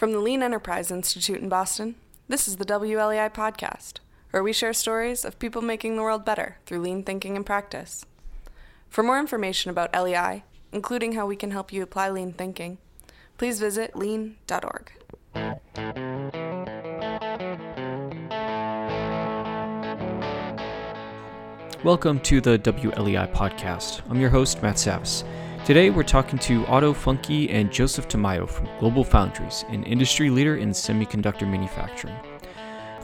From the Lean Enterprise Institute in Boston, this is the WLEI Podcast, where we share stories of people making the world better through lean thinking and practice. For more information about LEI, including how we can help you apply lean thinking, please visit lean.org. Welcome to the WLEI podcast. I'm your host, Matt Savas. Today we're talking to Otto Funke and Joseph Tamayo from GlobalFoundries, an industry leader in semiconductor manufacturing.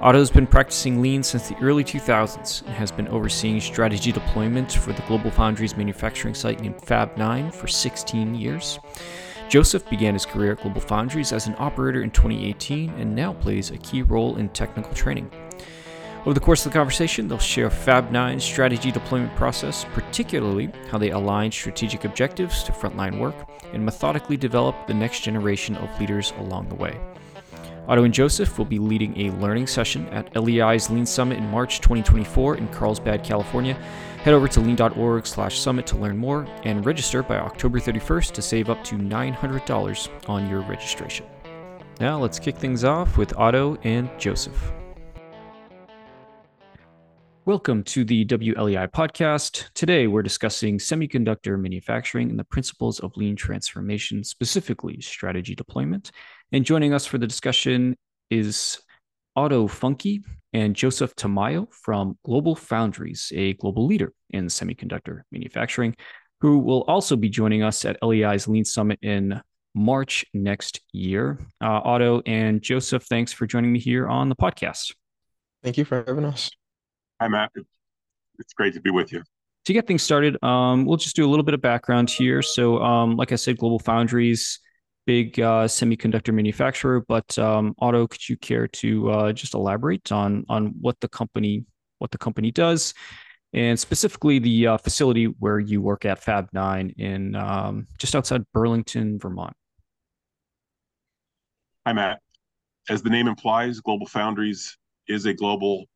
Otto's been practicing lean since the early 2000s and has been overseeing strategy deployment for the GlobalFoundries manufacturing site named Fab 9 for 16 years. Joseph began his career at GlobalFoundries as an operator in 2018 and now plays a key role in technical training. Over the course of the conversation, they'll share Fab 9's strategy deployment process, particularly how they align strategic objectives to frontline work and methodically develop the next generation of leaders along the way. Otto and Joseph will be leading a learning session at LEI's Lean Summit in March 2024 in Carlsbad, California. Head over to lean.org/summit to learn more and register by October 31st to save up to $900 on your registration. Now let's kick things off with Otto and Joseph. Welcome to the WLEI podcast. Today, we're discussing semiconductor manufacturing and the principles of lean transformation, specifically strategy deployment. And joining us for the discussion is Otto Funke and Joseph Tamayo from GlobalFoundries, a global leader in semiconductor manufacturing, who will also be joining us at LEI's Lean Summit in March next year. Uh, Otto and Joseph, thanks for joining me here on the podcast. Thank you for having us. Hi, Matt. It's great to be with you. To get things started, um, we'll just do a little bit of background here. So, um, like I said, GlobalFoundries, big uh, semiconductor manufacturer. But um, Otto, could you care to uh, just elaborate on on what the company what the company does, and specifically the uh, facility where you work at Fab Nine in um, just outside Burlington, Vermont? Hi, Matt. As the name implies, GlobalFoundries is a global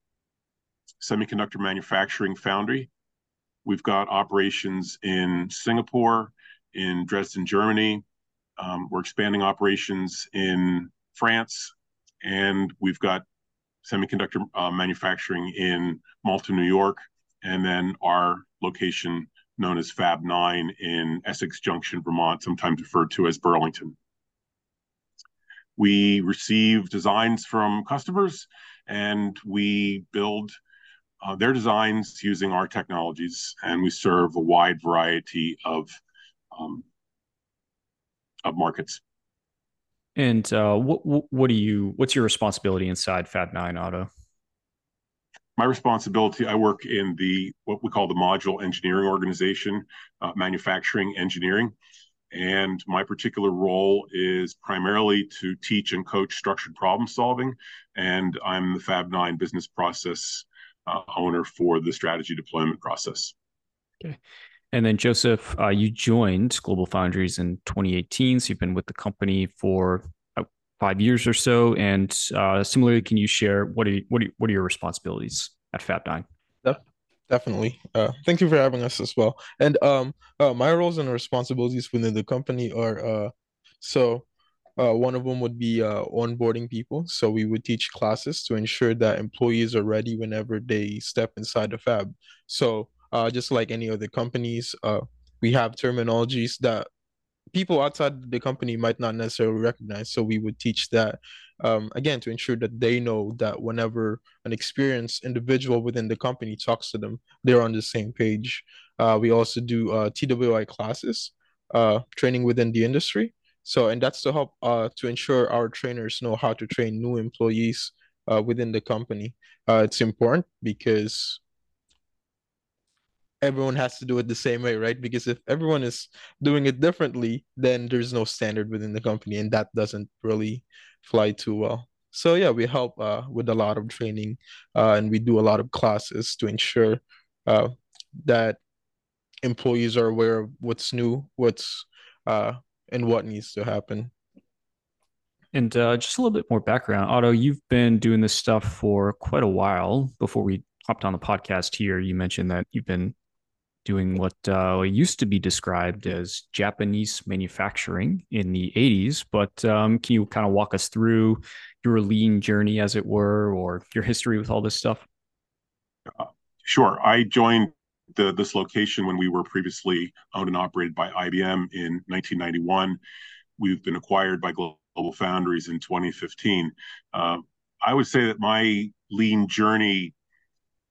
semiconductor manufacturing foundry. We've got operations in Singapore, in Dresden, Germany. Um, we're expanding operations in France, and we've got semiconductor uh, manufacturing in Malta, New York, and then our location known as Fab 9 in Essex Junction, Vermont, sometimes referred to as Burlington. We receive designs from customers and we build uh, their designs using our technologies, and we serve a wide variety of um, of markets. And uh, what what do you what's your responsibility inside Fab Nine Otto? My responsibility, I work in the what we call the module engineering organization, uh, manufacturing engineering, and my particular role is primarily to teach and coach structured problem solving. And I'm the Fab Nine business process uh, owner for the strategy deployment process. Okay. And then Joseph, uh, you joined GlobalFoundries in 2018. So you've been with the company for five years or so. And uh, similarly, can you share what are what are, what are your responsibilities at Fab Nine? Definitely. Uh, thank you for having us as well. And um, uh, my roles and responsibilities within the company are uh, so uh, one of them would be uh, onboarding people. So we would teach classes to ensure that employees are ready whenever they step inside the fab. So uh, just like any other companies, uh, we have terminologies that people outside the company might not necessarily recognize. So we would teach that um, again to ensure that they know that whenever an experienced individual within the company talks to them, they're on the same page. Uh, we also do uh, TWI classes, uh, training within the industry. So, and that's to help uh, to ensure our trainers know how to train new employees uh, within the company. Uh, it's important because everyone has to do it the same way, right? Because if everyone is doing it differently, then there's no standard within the company, and that doesn't really fly too well. So yeah, we help uh, with a lot of training, uh, and we do a lot of classes to ensure uh, that employees are aware of what's new, what's uh, and what needs to happen. And uh, just a little bit more background, Otto. You've been doing this stuff for quite a while. Before we hopped on the podcast here, you mentioned that you've been doing what uh, used to be described as Japanese manufacturing in the 80s. But um, can you kind of walk us through your lean journey, as it were, or your history with all this stuff? Uh, sure. I joined the, this location when we were previously owned and operated by IBM in 1991. We've been acquired by GlobalFoundries in 2015. Uh, I would say that my lean journey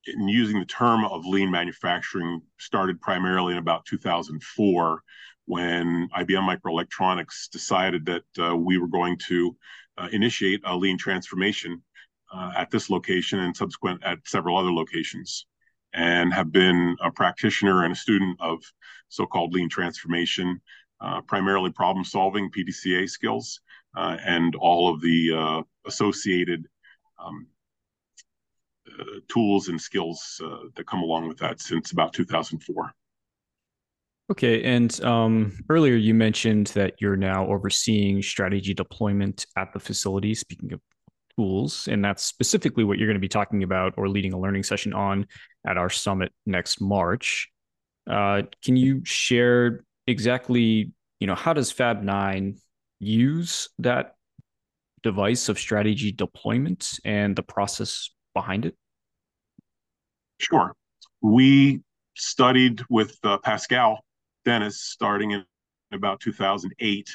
in using the term of lean manufacturing started primarily in about 2004 when IBM Microelectronics decided that uh, we were going to uh, initiate a lean transformation uh, at this location and subsequent at several other locations and have been a practitioner and a student of so-called lean transformation, uh, primarily problem solving PDCA skills uh, and all of the uh, associated um, uh, tools and skills uh, that come along with that since about 2004. Okay, and um, earlier you mentioned that you're now overseeing strategy deployment at the facility. Speaking of tools, and that's specifically what you're going to be talking about or leading a learning session on at our summit next March. Uh, can you share exactly, you know, how does Fab Nine use that device of strategy deployment and the process behind it? Sure. We studied with uh, Pascal Dennis starting in about 2008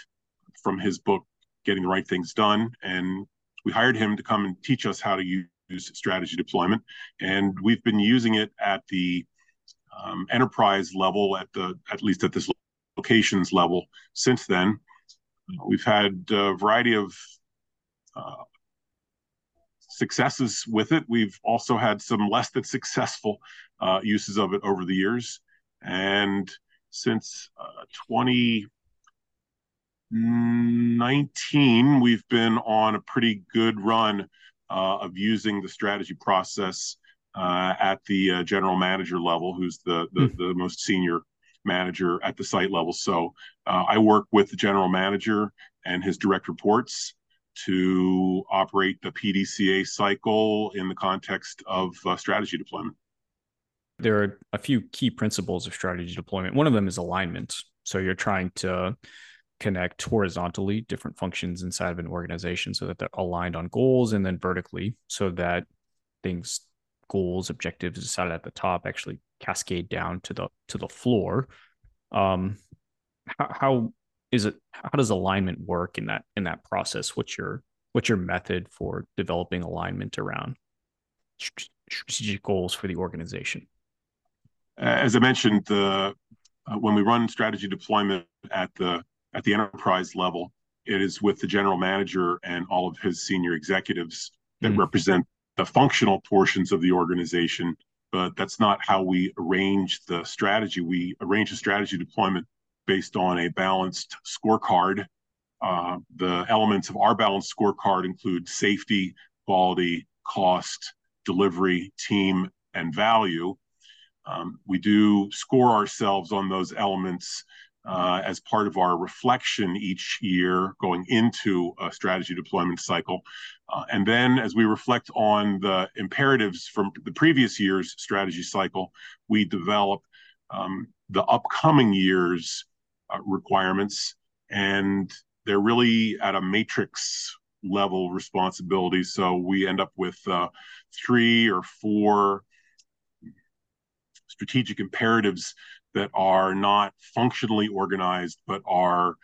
from his book, Getting the Right Things Done. And we hired him to come and teach us how to use strategy deployment. And we've been using it at the um, enterprise level, at the at least at this locations level since then. We've had a variety of uh, successes with it. We've also had some less than successful uh, uses of it over the years. And since uh, 2019, we've been on a pretty good run uh, of using the strategy process uh, at the uh, general manager level, who's the, the, mm. the, most senior manager at the site level. So uh, I work with the general manager and his direct reports to operate the PDCA cycle in the context of uh, strategy deployment. There are a few key principles of strategy deployment. One of them is alignment. So you're trying to connect horizontally different functions inside of an organization so that they're aligned on goals and then vertically so that things goals objectives decided at the top actually cascade down to the to the floor. Um how, how is it how does alignment work in that in that process? What's your what's your method for developing alignment around strategic goals for the organization? As i mentioned the uh, when we run strategy deployment at the at the enterprise level it is with the general manager and all of his senior executives that mm. represent the functional portions of the organization but that's not how we arrange the strategy we arrange the strategy deployment based on a balanced scorecard. Uh, the elements of our balanced scorecard include safety, quality, cost, delivery, team, and value. Um, we do score ourselves on those elements uh, as part of our reflection each year going into a strategy deployment cycle. Uh, and then as we reflect on the imperatives from the previous year's strategy cycle, we develop um, the upcoming year's uh, requirements, and they're really at a matrix level responsibility. So we end up with uh, three or four strategic imperatives that are not functionally organized, but are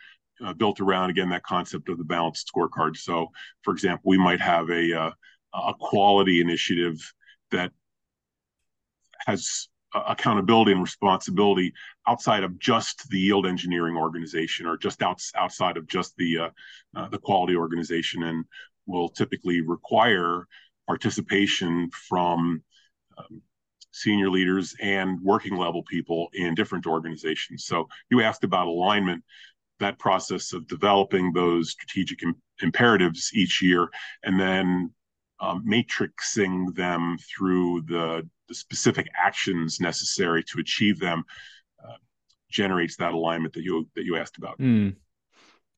uh, built around again that concept of the balanced scorecard. So, for example, we might have a uh, a quality initiative that has accountability and responsibility outside of just the yield engineering organization or just out, outside of just the uh, uh, the quality organization and will typically require participation from um, senior leaders and working level people in different organizations so you asked about alignment that process of developing those strategic Im- imperatives each year and then um, matrixing them through the the specific actions necessary to achieve them uh, generates that alignment that you that you asked about. Mm.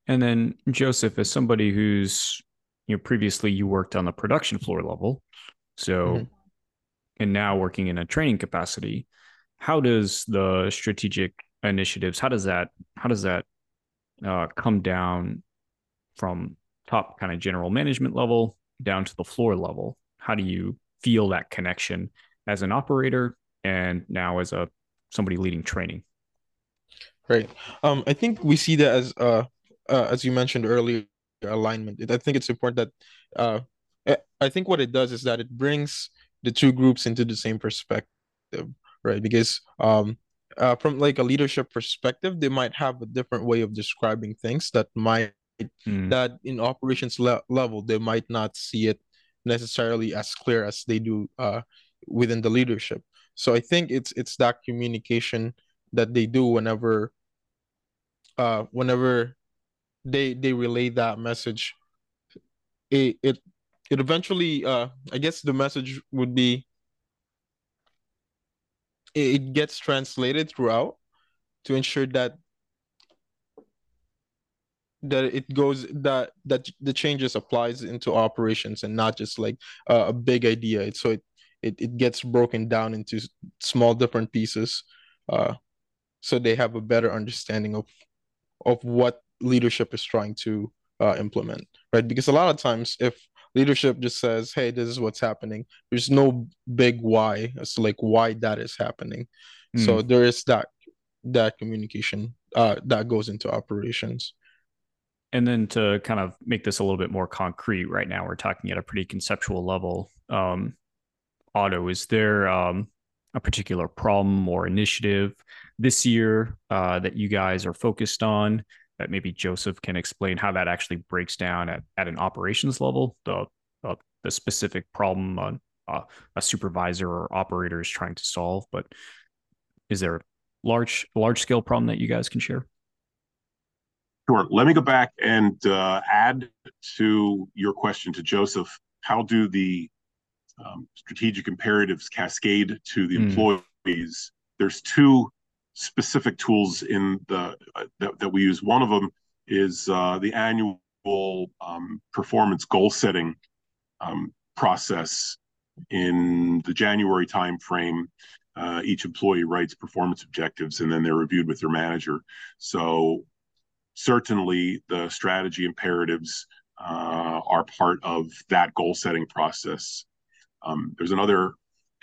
And then Joseph, as somebody who's you know previously you worked on the production floor level, so mm-hmm. And now working in a training capacity, how does the strategic initiatives how does that how does that uh, come down from top kind of general management level down to the floor level? How do you feel that connection as an operator and now as a somebody leading training? Right um i think we see that as uh, uh as you mentioned earlier alignment. I think it's important that uh i think what it does is that it brings the two groups into the same perspective right because um uh, from like a leadership perspective they might have a different way of describing things that might mm. that in operations le- level they might not see it necessarily as clear as they do uh, within the leadership. So I think it's it's that communication that they do whenever uh whenever they they relay that message it it it eventually uh I guess the message would be it gets translated throughout to ensure that that it goes that that the changes applies into operations and not just like uh, a big idea. So it, it it gets broken down into small different pieces uh so they have a better understanding of of what leadership is trying to uh, implement right? Because a lot of times if leadership just says hey this is what's happening there's no big why as to like why that is happening mm. so hmm. there is that that communication uh that goes into operations and then to kind of make this a little bit more concrete right now we're talking at a pretty conceptual level um, otto is there um, a particular problem or initiative this year uh, that you guys are focused on that maybe joseph can explain how that actually breaks down at, at an operations level the uh, the specific problem on uh, a supervisor or operator is trying to solve but is there a large large scale problem that you guys can share Sure. Let me go back and uh, add to your question to Joseph. How do the um, strategic imperatives cascade to the mm. employees? There's two specific tools in the uh, that, that we use. One of them is uh, the annual um, performance goal setting um, process. In the January timeframe, uh, each employee writes performance objectives, and then they're reviewed with their manager. So certainly the strategy imperatives uh, are part of that goal setting process. Um, there's another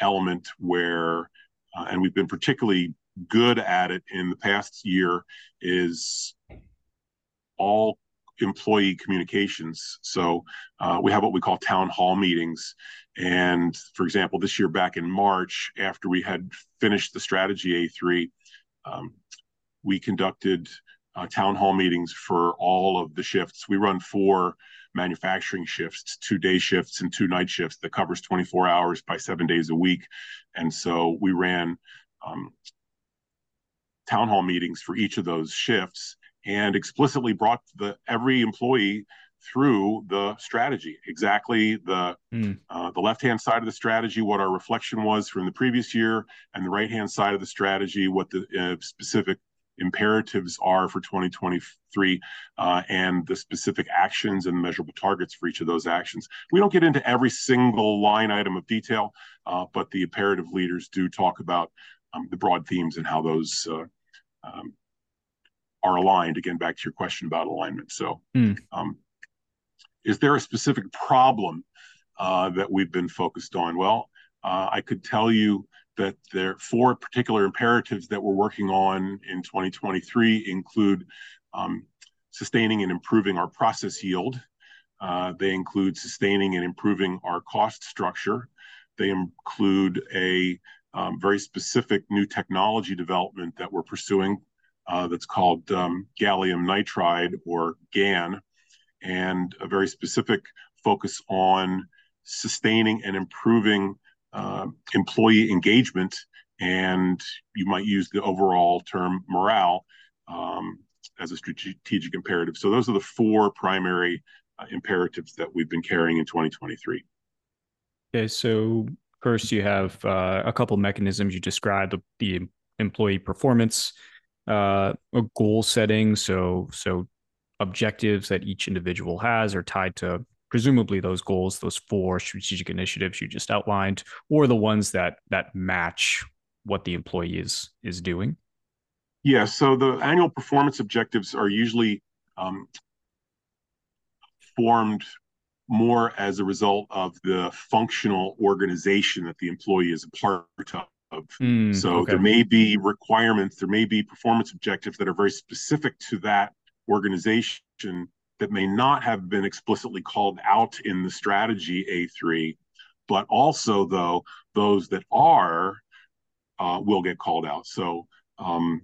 element where, uh, and we've been particularly good at it in the past year, is all employee communications. So uh, we have what we call town hall meetings. And for example, this year back in March, after we had finished the strategy A3, um, we conducted uh, town hall meetings for all of the shifts. We run four manufacturing shifts, two day shifts and two night shifts that covers 24 hours by seven days a week. And so we ran um, town hall meetings for each of those shifts and explicitly brought the every employee through the strategy exactly the mm. uh, the left hand side of the strategy what our reflection was from the previous year and the right hand side of the strategy what the uh, specific imperatives are for 2023 uh, and the specific actions and measurable targets for each of those actions. We don't get into every single line item of detail, uh, but the imperative leaders do talk about um, the broad themes and how those uh, um, are aligned. Again, back to your question about alignment. So, mm. um, is there a specific problem uh, that we've been focused on? Well, uh, I could tell you that there four particular imperatives that we're working on in 2023 include um, sustaining and improving our process yield. Uh, they include sustaining and improving our cost structure. They include a um, very specific new technology development that we're pursuing uh, that's called um, gallium nitride or GaN, and a very specific focus on sustaining and improving uh, employee engagement, and you might use the overall term morale um, as a strategic imperative. So those are the four primary uh, imperatives that we've been carrying in 2023. Okay, so first you have uh, a couple mechanisms you described the, employee performance uh, goal setting. So so objectives that each individual has are tied to presumably those goals, those four strategic initiatives you just outlined, or the ones that that match what the employee is is doing? Yeah, so the annual performance objectives are usually um, formed more as a result of the functional organization that the employee is a part of. Mm, so okay. there may be requirements, there may be performance objectives that are very specific to that organization that may not have been explicitly called out in the strategy A3, but also though those that are uh, will get called out. So um,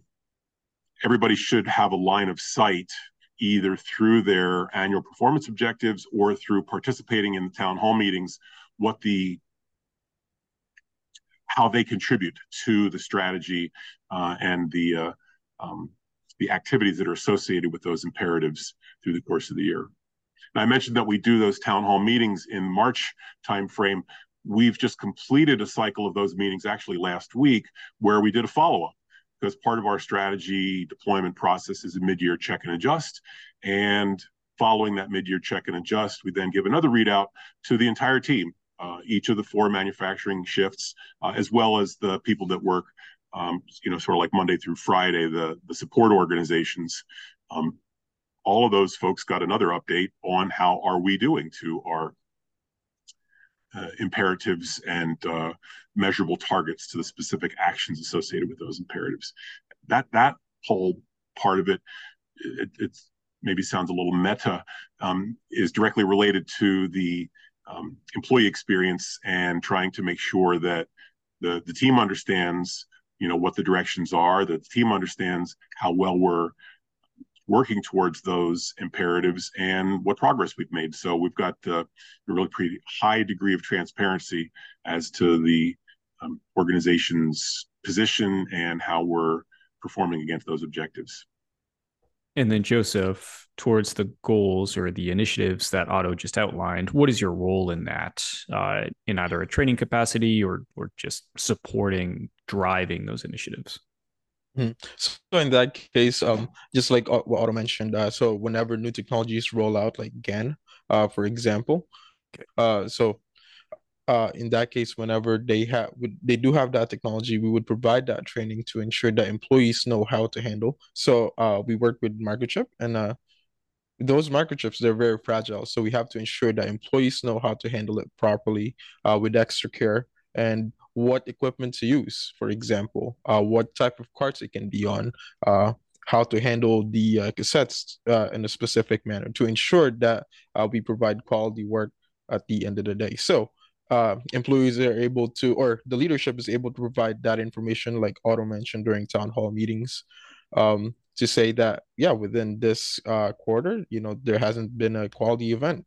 everybody should have a line of sight either through their annual performance objectives or through participating in the town hall meetings what the how they contribute to the strategy uh, and the uh, um, the activities that are associated with those imperatives through the course of the year. And I mentioned that we do those town hall meetings in March timeframe. We've just completed a cycle of those meetings actually last week where we did a follow up because part of our strategy deployment process is a mid-year check and adjust. And following that mid-year check and adjust, we then give another readout to the entire team, uh, each of the four manufacturing shifts, uh, as well as the people that work, um, you know, sort of like Monday through Friday, the the support organizations. Um, all of those folks got another update on how are we doing to our imperatives and uh, measurable targets to the specific actions associated with those imperatives. That that whole part of it, it, it's maybe sounds a little meta, um, is directly related to the um, employee experience and trying to make sure that the the team understands, you know, what the directions are, that the team understands how well we're working towards those imperatives and what progress we've made. So we've got uh, a really pretty high degree of transparency as to the um, organization's position and how we're performing against those objectives. And then, Joseph, towards the goals or the initiatives that Otto just outlined, what is your role in that, uh, in either a training capacity or or just supporting driving those initiatives? Mm-hmm. So in that case, um, just like what Otto mentioned, uh, so whenever new technologies roll out, like GaN, uh, for example, uh, so uh, in that case, whenever they have they do have that technology, we would provide that training to ensure that employees know how to handle. So uh, we work with microchip, and uh, those microchips they're very fragile, so we have to ensure that employees know how to handle it properly uh, with extra care and what equipment to use, for example, uh, what type of carts it can be on, uh, how to handle the uh, cassettes uh, in a specific manner to ensure that uh, we provide quality work at the end of the day. So uh, employees are able to, or the leadership is able to provide that information, like Otto mentioned during town hall meetings, um, to say that yeah, within this quarter, you know, there hasn't been a quality event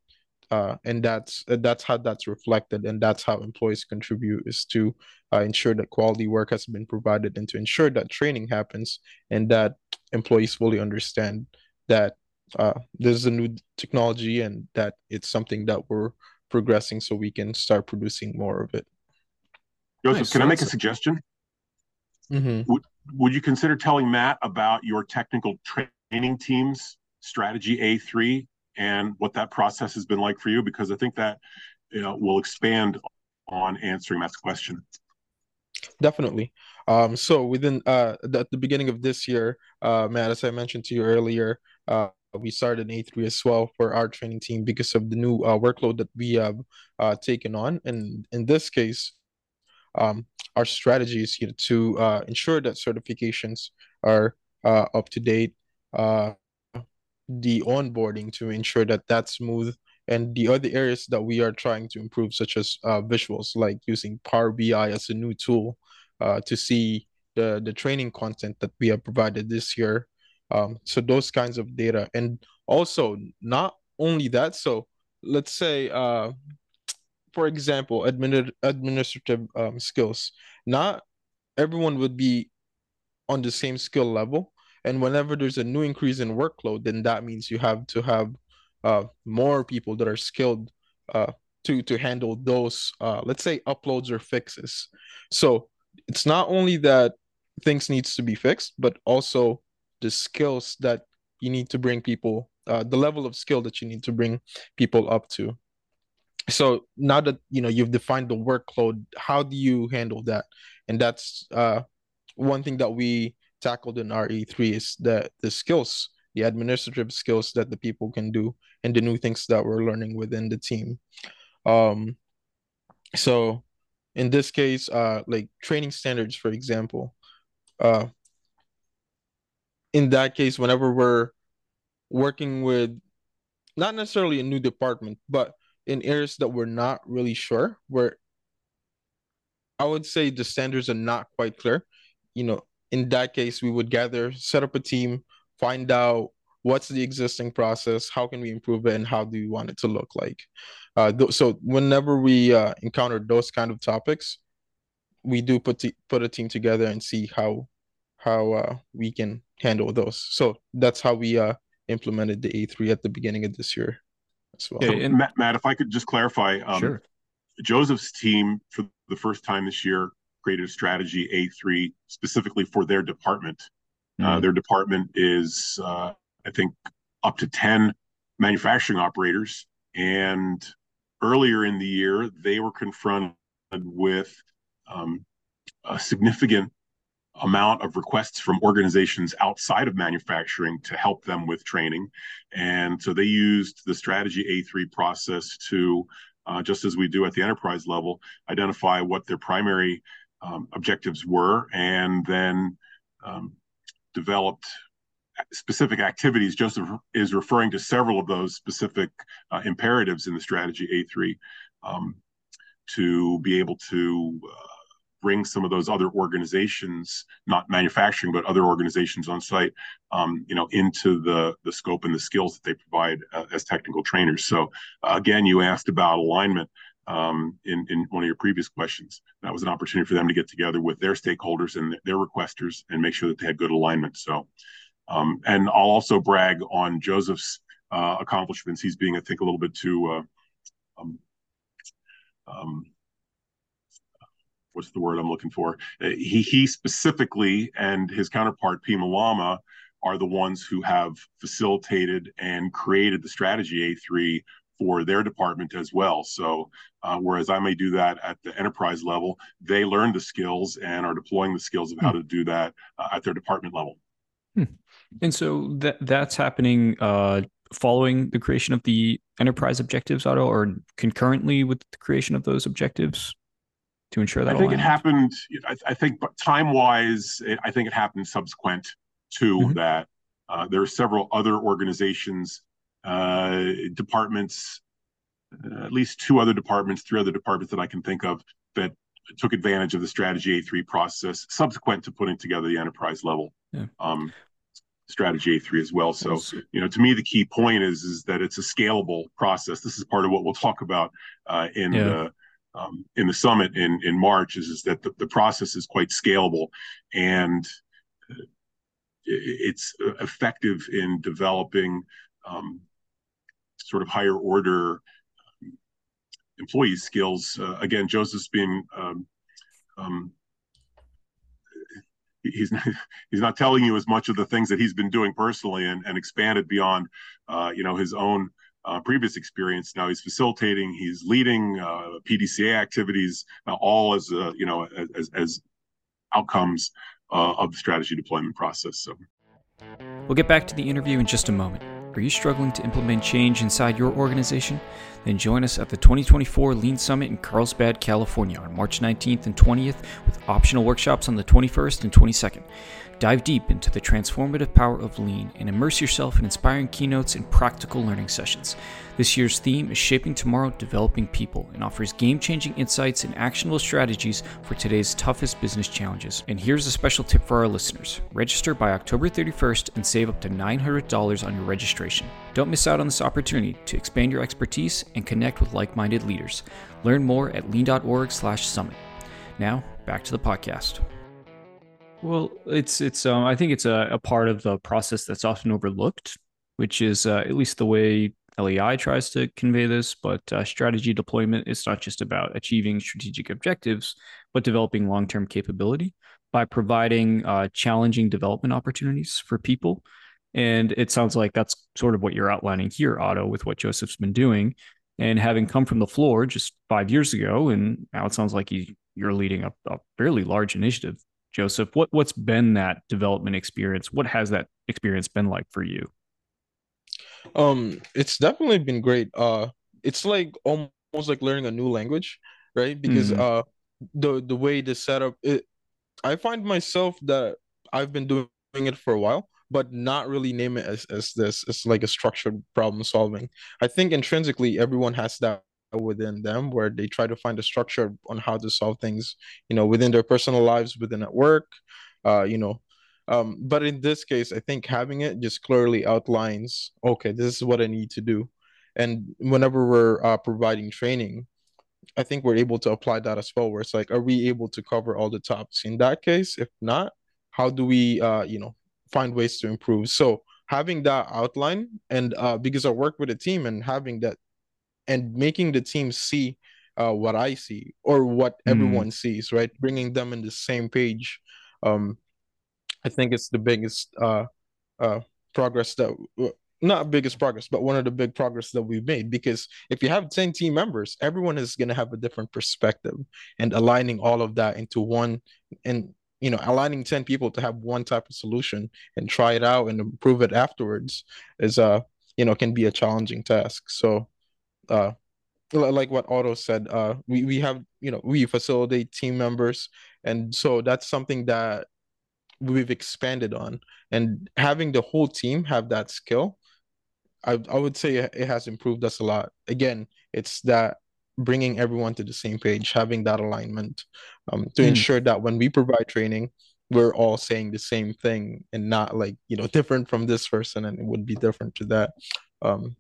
uh, and that's uh, that's how that's reflected and that's how employees contribute is to uh, ensure that quality work has been provided and to ensure that training happens and that employees fully understand that uh, there's a new technology and that it's something that we're progressing so we can start producing more of it joseph nice. can i make a suggestion mm-hmm. would, would you consider telling matt about your technical training team's strategy a3 and what that process has been like for you because i think that you know will expand on answering that question definitely um so within uh at the beginning of this year uh matt as i mentioned to you earlier uh we started an A3 as well for our training team because of the new uh, workload that we have uh, taken on. And in this case, um, our strategy is you know, to uh, ensure that certifications are up to date, the onboarding to ensure that that's smooth and the other areas that we are trying to improve such as uh, visuals like using Power BI as a new tool uh, to see the the training content that we have provided this year. Um, so those kinds of data. And also not only that so let's say uh, for example admin- administrative um, skills. Not everyone would be on the same skill level and whenever there's a new increase in workload, then that means you have to have uh, more people that are skilled uh, to to handle those, uh, let's say, uploads or fixes. So it's not only that things needs to be fixed, but also the skills that you need to bring people, uh, the level of skill that you need to bring people up to. so now that you know you've defined the workload how do you handle that and that's uh one thing that we tackled in our A3 is the the skills the administrative skills that the people can do and the new things that we're learning within the team. Um so in this case uh like training standards for example uh in that case whenever we're working with not necessarily a new department but in areas that we're not really sure where i would say the standards are not quite clear you know in that case we would gather set up a team find out what's the existing process how can we improve it and how do we want it to look like. Uh, th- so whenever we uh, encounter those kind of topics we do put t- put a team together and see how how uh, we can handle those. So that's how we uh, implemented the a3 at the beginning of this year as well. So, and matt, matt if i could just clarify um, sure. joseph's team for the first time this year created strategy a3 specifically for their department uh, mm-hmm. their department is uh, I think, up to 10 manufacturing operators. And earlier in the year, they were confronted with um, a significant amount of requests from organizations outside of manufacturing to help them with training. And so they used the strategy A3 process to, uh, just as we do at the enterprise level, identify what their primary um, objectives were and then um, developed specific activities. Joseph is referring to several of those specific uh, imperatives in the strategy A3 um, to be able to uh, bring some of those other organizations, not manufacturing, but other organizations on site, um, you know, into the the scope and the skills that they provide uh, as technical trainers. So uh, again, you asked about alignment. Um, in, in one of your previous questions. That was an opportunity for them to get together with their stakeholders and their requesters and make sure that they had good alignment. So um, and I'll also brag on Joseph's uh, accomplishments. He's being, I think, a little bit too, uh, um, um, what's the word I'm looking for? Uh, he, he specifically and his counterpart, Pima Lama, are the ones who have facilitated and created the strategy A3 for their department as well. So, uh, whereas I may do that at the enterprise level, they learn the skills and are deploying the skills of how hmm. to do that uh, at their department level. Hmm. And so that that's happening uh, following the creation of the enterprise objectives, Otto, or concurrently with the creation of those objectives to ensure that. I think it happened. I, I think, time wise, I think it happened subsequent to mm-hmm. that. Uh, there are several other organizations, uh, departments, uh, at least two other departments, three other departments that I can think of that took advantage of the strategy A3 process subsequent to putting together the enterprise level. Yeah. Um, strategy A3 as well. So, you know, to me, the key point is is that it's a scalable process. This is part of what we'll talk about uh, in yeah. the um, in the summit in in March. Is is that the, the process is quite scalable and it's effective in developing um, sort of higher order um, employee skills. Uh, again, Joseph's being um, um he's not, he's not telling you as much of the things that he's been doing personally and, and expanded beyond uh, you know his own uh, previous experience. Now he's facilitating, he's leading uh, PDCA activities, uh, all as uh, you know as, as outcomes of the strategy deployment process. So we'll get back to the interview in just a moment. Are you struggling to implement change inside your organization? Then join us at the 2024 Lean Summit in Carlsbad, California on March 19th and 20th with optional workshops on the 21st and 22nd. Dive deep into the transformative power of lean and immerse yourself in inspiring keynotes and practical learning sessions. This year's theme is Shaping Tomorrow, Developing People and offers game changing insights and actionable strategies for today's toughest business challenges. And here's a special tip for our listeners register by October 31st and save up to $900 on your registration. Don't miss out on this opportunity to expand your expertise and connect with like minded leaders. Learn more at lean.org/slash summit. Now, back to the podcast. Well, it's it's um, I think it's a, a part of the process that's often overlooked, which is uh, at least the way LEI tries to convey this. But uh, strategy deployment is not just about achieving strategic objectives, but developing long term capability by providing uh, challenging development opportunities for people. And it sounds like that's sort of what you're outlining here, Otto, with what Joseph's been doing And having come from the floor just five years ago, and now it sounds like you, you're leading a, a fairly large initiative, Joseph. What what's been that development experience? What has that experience been like for you? Um, it's definitely been great. Uh, it's like almost like learning a new language, right? Because mm. uh, the the way the setup, it, I find myself that I've been doing it for a while, but not really name it as as this. It's like a structured problem solving. I think intrinsically everyone has that within them where they try to find a structure on how to solve things, you know, within their personal lives, within at work, uh, you know, um, but in this case, I think having it just clearly outlines, okay, this is what I need to do. And whenever we're uh, providing training, I think we're able to apply that as well, where it's like, are we able to cover all the topics? In that case, if not, how do we, uh, you know, find ways to improve? So having that outline and uh, because I work with a team and having that and making the team see uh, what I see or what mm. everyone sees, right? Bringing them in the same page. Um, I think it's the biggest uh, uh, progress that not biggest progress, but one of the big progress that we've made. Because if you have 10 team members, everyone is going to have a different perspective and aligning all of that into one and you know aligning 10 people to have one type of solution and try it out and improve it afterwards is uh you know can be a challenging task so uh like what Otto said, uh, we, we have, you know, we facilitate team members. And so that's something that we've expanded on and having the whole team have that skill I, I would say it has improved us a lot again it's that bringing everyone to the same page having that alignment um, to mm. ensure that when we provide training we're all saying the same thing and not like you know different from this person and it would be different to that um,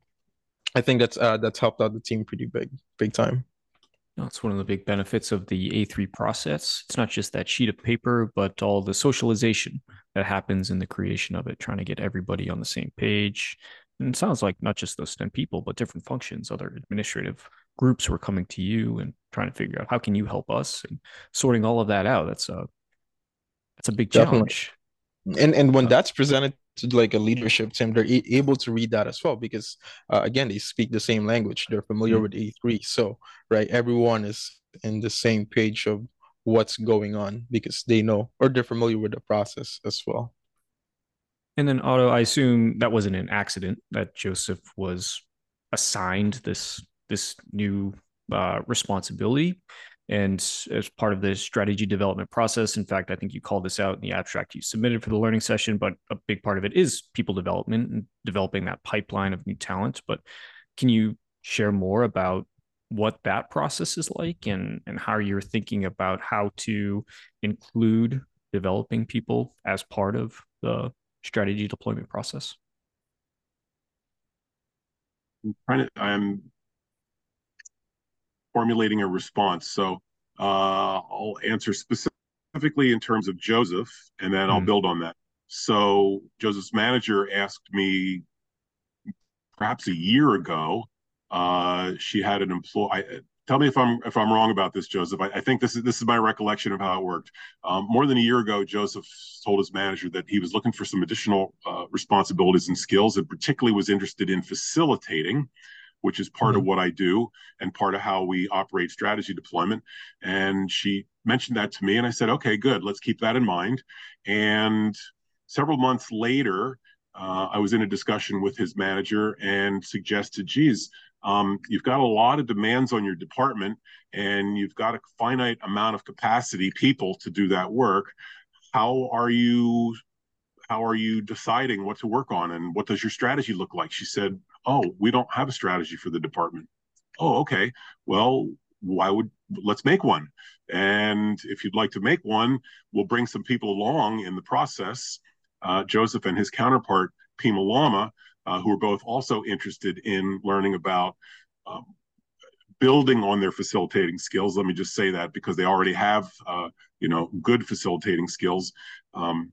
i think that's uh, that's helped out the team pretty big big time that's one of the big benefits of the A3 process. It's not just that sheet of paper, but all the socialization that happens in the creation of it, trying to get everybody on the same page. And it sounds like not just those 10 people, but different functions, other administrative groups were coming to you and trying to figure out how can you help us and sorting all of that out. That's a that's a big challenge. Definitely. And and when uh, that's presented to like a leadership team, they're able to read that as well because uh, again, they speak the same language. They're familiar mm-hmm. with A3, so right, everyone is in the same page of what's going on because they know or they're familiar with the process as well. And then Otto, I assume that wasn't an accident that Joseph was assigned this this new uh, responsibility and as part of the strategy development process. In fact i think you called this out in the abstract you submitted for the learning session but a big part of it is people development and developing that pipeline of new talent. But can you share more about what that process is like and and how you're thinking about how to include developing people as part of the strategy deployment process? I'm trying to, I'm formulating a response. So uh, I'll answer specifically in terms of Joseph, and then I'll mm. build on that. So Joseph's manager asked me perhaps a year ago. Uh, she had an employee. Tell me if I'm if I'm wrong about this, Joseph. I, I, think this is this is my recollection of how it worked. Um, more than a year ago, Joseph told his manager that he was looking for some additional uh, responsibilities and skills, and particularly was interested in facilitating which is part mm-hmm. of what I do and part of how we operate strategy deployment. And she mentioned that to me, and I said, okay, good, let's keep that in mind. And several months later, uh, I was in a discussion with his manager and suggested, geez, um, you've got a lot of demands on your department and you've got a finite amount of capacity people to do that work. How are you how are you deciding what to work on and what does your strategy look like? She said, Oh, we don't have a strategy for the department. Oh, okay. Well, why would let's make one? And if you'd like to make one, we'll bring some people along in the process. Uh, Joseph and his counterpart, Pima Lama, uh, who are both also interested in learning about um, building on their facilitating skills. Let me just say that because they already have, uh, you know, good facilitating skills. Um,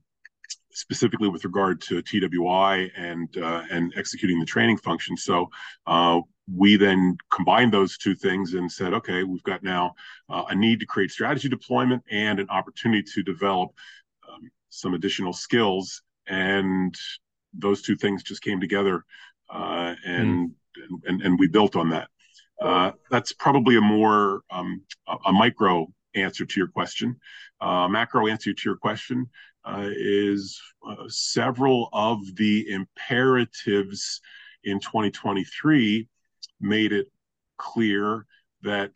specifically with regard to TWI and uh, and executing the training function. So uh, we then combined those two things and said, okay, we've got now uh, a need to create strategy deployment and an opportunity to develop um, some additional skills. And those two things just came together, uh, and, mm. and and we built on that. Uh, that's probably a more um, a, micro answer to your question. Uh, macro answer to your question uh, is uh, several of the imperatives in 2023 made it clear that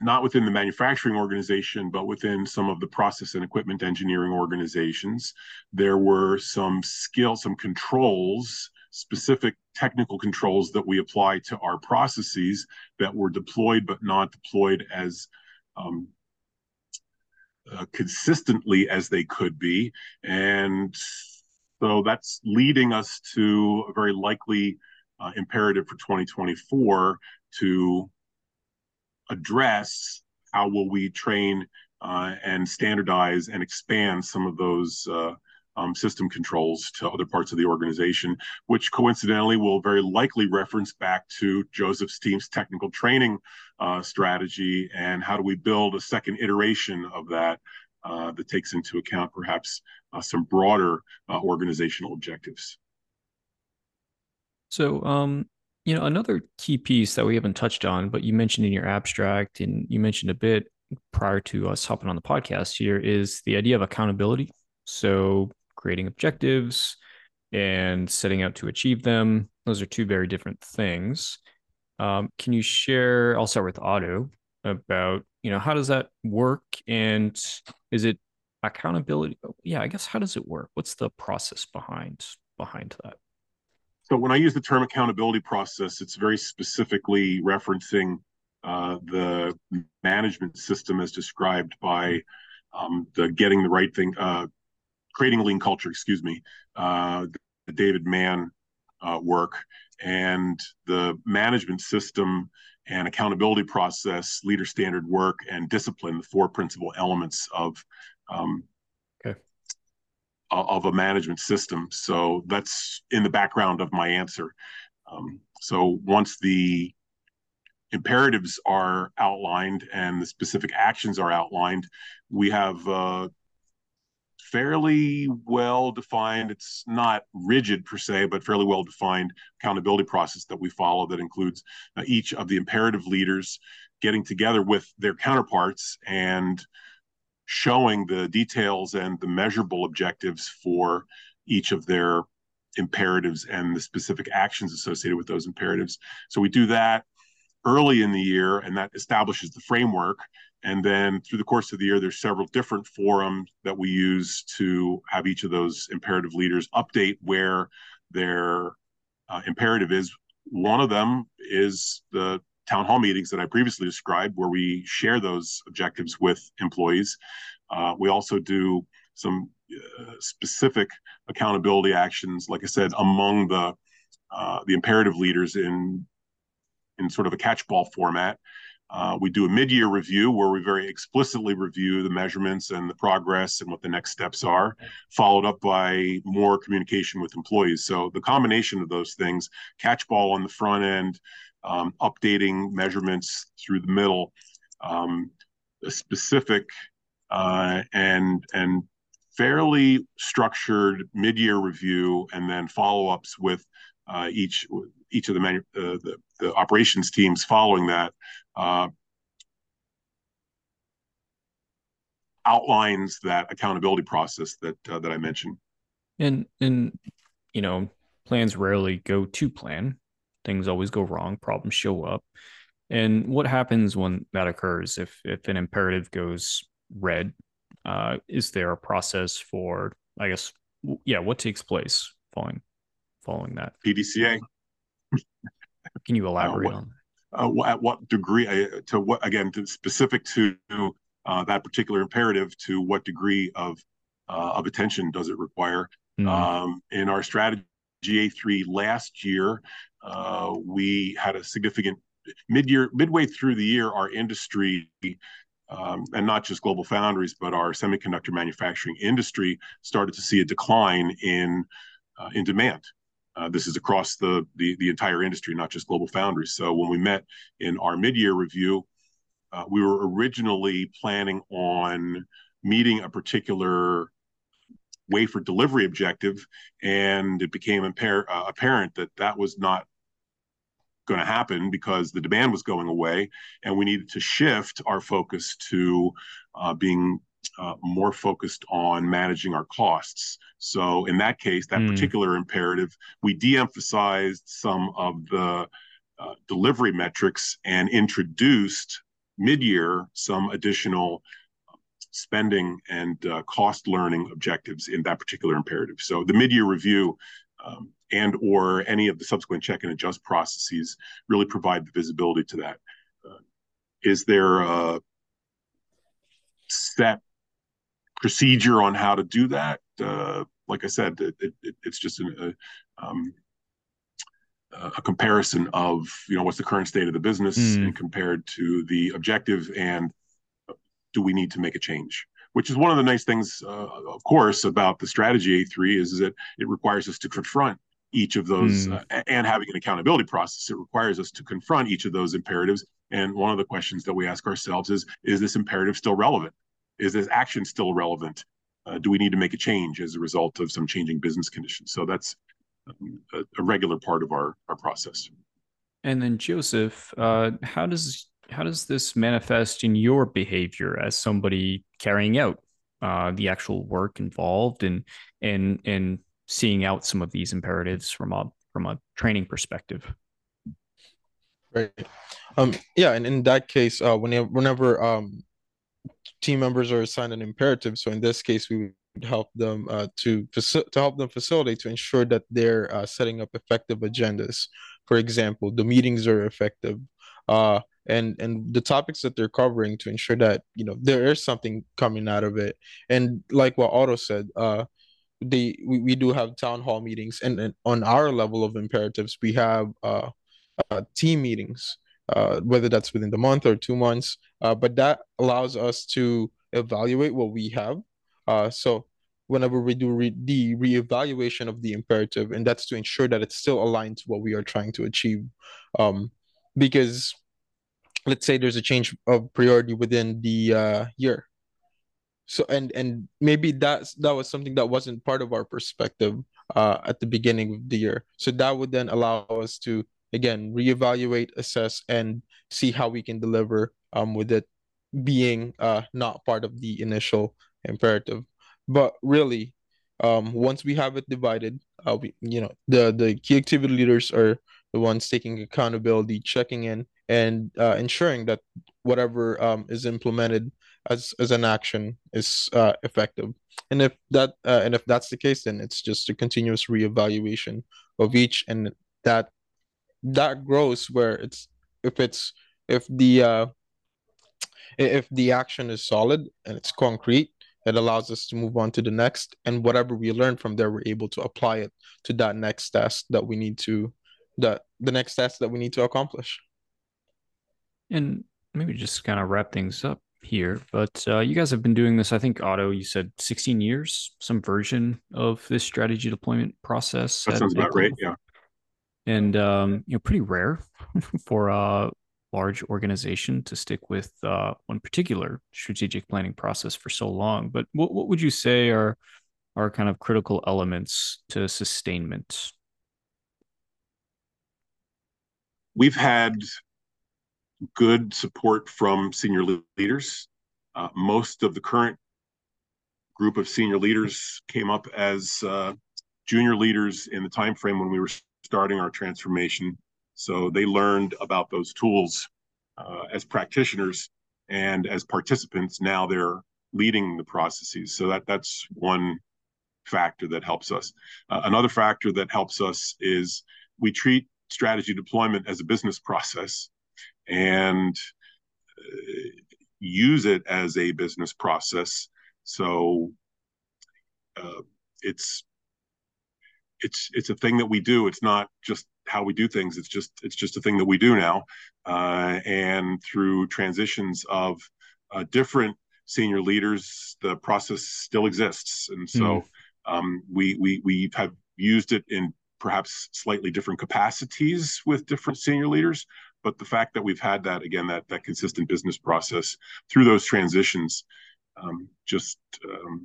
not within the manufacturing organization, but within some of the process and equipment engineering organizations, there were some skill, some controls, specific technical controls that we apply to our processes that were deployed but not deployed as um, uh, consistently as they could be. And so that's leading us to a very likely uh, imperative for 2024 to address how will we train uh, and standardize and expand some of those uh, um, system controls to other parts of the organization, which coincidentally will very likely reference back to Joseph's team's technical training uh, strategy and how do we build a second iteration of that uh, that takes into account perhaps uh, some broader uh, organizational objectives. So, um, you know, another key piece that we haven't touched on, but you mentioned in your abstract and you mentioned a bit prior to us hopping on the podcast here is the idea of accountability. So, creating objectives and setting out to achieve them. Those are two very different things. Um, can you share? I'll start with Otto about you know how does that work and is it accountability? Yeah, I guess how does it work? What's the process behind behind that? So when I use the term accountability process, it's very specifically referencing uh, the management system as described by um, the getting the right thing, uh, creating a lean culture, excuse me, uh, the David Mann uh, work and the management system and accountability process, leader standard work, and discipline, the four principal elements of um, okay. of a management system. So that's in the background of my answer. Um, so once the imperatives are outlined and the specific actions are outlined, we have uh, fairly well defined. It's not rigid per se, but fairly well defined accountability process that we follow that includes uh, each of the imperative leaders getting together with their counterparts and showing the details and the measurable objectives for each of their imperatives and the specific actions associated with those imperatives. So we do that early in the year, and that establishes the framework. And then through the course of the year, there's several different forums that we use to have each of those imperative leaders update where their uh, imperative is. One of them is the town hall meetings that I previously described, where we share those objectives with employees. Uh, we also do some uh, specific accountability actions, like I said, among the uh, the imperative leaders in in sort of a catchball format. Uh, we do a mid-year review where we very explicitly review the measurements and the progress and what the next steps are, followed up by more communication with employees. So the combination of those things, catchball on the front end, um, updating measurements through the middle, um, a specific uh, and and fairly structured mid-year review, and then follow-ups with uh, each each of the, manu- uh, the, the operations teams following that uh, outlines that accountability process that uh, that I mentioned. And and you know, plans rarely go to plan. Things always go wrong. Problems show up. And what happens when that occurs? If if an imperative goes red, uh, is there a process for? I guess, yeah. What takes place following following that? PDCA. Can you elaborate uh, what, on that? Uh, at what degree uh, to what again to specific to uh, that particular imperative to what degree of uh, of attention does it require mm-hmm. um, in our strategy A3 last year uh, we had a significant mid-year midway through the year our industry um, and not just GlobalFoundries but our semiconductor manufacturing industry started to see a decline in uh, in demand uh, this is across the, the, the entire industry, not just GlobalFoundries. So when we met in our mid-year review, uh, we were originally planning on meeting a particular wafer delivery objective, and it became impar- uh, apparent that that was not going to happen because the demand was going away, and we needed to shift our focus to uh, being uh, more focused on managing our costs. So in that case, that mm. particular imperative, we de-emphasized some of the uh, delivery metrics and introduced mid-year some additional spending and uh, cost learning objectives in that particular imperative. So the mid-year review um, and or any of the subsequent check and adjust processes really provide the visibility to that. Uh, is there a set procedure on how to do that? Uh, like I said, it, it, it's just a, um, a comparison of you know what's the current state of the business mm. and compared to the objective and do we need to make a change? Which is one of the nice things, uh, of course, about the strategy A3 is, is that it requires us to confront each of those mm. uh, and having an accountability process. It requires us to confront each of those imperatives. And one of the questions that we ask ourselves is, is this imperative still relevant? Is this action still relevant? Uh, do we need to make a change as a result of some changing business conditions? So that's um, a, a, regular part of our, our process. And then Joseph, uh, how does how does this manifest in your behavior as somebody carrying out uh, the actual work involved and and and seeing out some of these imperatives from a from a training perspective? Right. Um. Yeah. And in that case, uh, whenever whenever um, team members are assigned an imperative, so in this case, we would help them uh, to to help them facilitate to ensure that they're uh, setting up effective agendas. For example, the meetings are effective. Uh, and and the topics that they're covering to ensure that you know there is something coming out of it and like what otto said uh they we, we do have town hall meetings and, and on our level of imperatives we have uh, uh team meetings uh whether that's within the month or two months uh but that allows us to evaluate what we have. Uh so whenever we do re- the reevaluation of the imperative and that's to ensure that it's still aligned to what we are trying to achieve. Um because let's say there's a change of priority within the uh, year. So and and maybe that's that was something that wasn't part of our perspective uh, at the beginning of the year. So that would then allow us to again reevaluate assess and see how we can deliver um, with it being uh, not part of the initial imperative but really um, once we have it divided uh, we, you know the the key activity leaders are the ones taking accountability checking in and uh, ensuring that whatever um, is implemented as as an action is uh, effective. And if that uh, and if that's the case, then it's just a continuous reevaluation of each, and that that grows where it's if it's if the uh, if the action is solid and it's concrete, it allows us to move on to the next, and whatever we learn from there, we're able to apply it to that next task that we need to that the next task that we need to accomplish. And maybe just kind of wrap things up here, but uh, you guys have been doing this. I think Otto, you said 16 years, some version of this strategy deployment process. That sounds about right. Yeah. And um, you know, pretty rare for a large organization to stick with uh, one particular strategic planning process for so long. But what what would you say are are kind of critical elements to sustainment? We've had good support from senior leaders. Uh, most of the current group of senior leaders came up as uh, junior leaders in the time frame when we were starting our transformation. So they learned about those tools uh, as practitioners and as participants. Now they're leading the processes. So that that's one factor that helps us. Uh, another factor that helps us is we treat strategy deployment as a business process and uh, use it as a business process. So uh, it's it's it's a thing that we do. It's not just how we do things. It's just it's just a thing that we do now. Uh, and through transitions of uh, different senior leaders, the process still exists. And so mm. um, we we we have used it in perhaps slightly different capacities with different senior leaders, but the fact that we've had that again that that consistent business process through those transitions um, just um,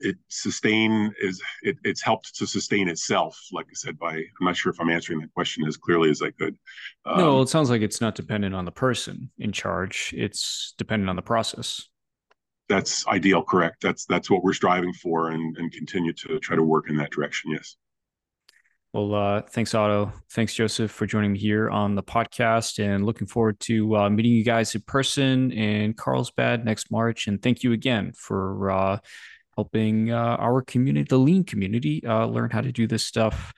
it sustain is it, it's helped to sustain itself like i said by i'm not sure if i'm answering that question as clearly as i could. Um, no it sounds like it's not dependent on the person in charge it's dependent on the process. That's ideal correct. That's that's what we're striving for and and continue to try to work in that direction yes. Well uh, thanks otto. Thanks joseph for joining me here on the podcast and looking forward to uh, meeting you guys in person in carlsbad next march and thank you again for uh, helping uh, our community, the lean community, uh, learn how to do this stuff.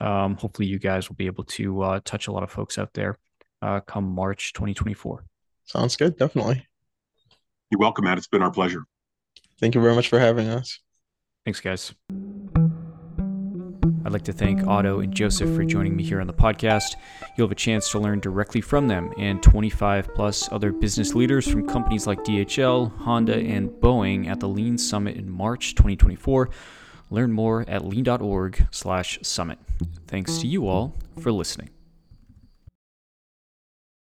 Um, hopefully, you guys will be able to uh, touch a lot of folks out there uh, come March 2024. Sounds good. Definitely. You're welcome, Matt. It's been our pleasure. Thank you very much for having us. Thanks, guys. I'd like to thank Otto and Joseph for joining me here on the podcast. You'll have a chance to learn directly from them and 25 plus other business leaders from companies like DHL, Honda, and Boeing at the Lean Summit in March 2024. Learn more at lean.org/summit. Thanks to you all for listening.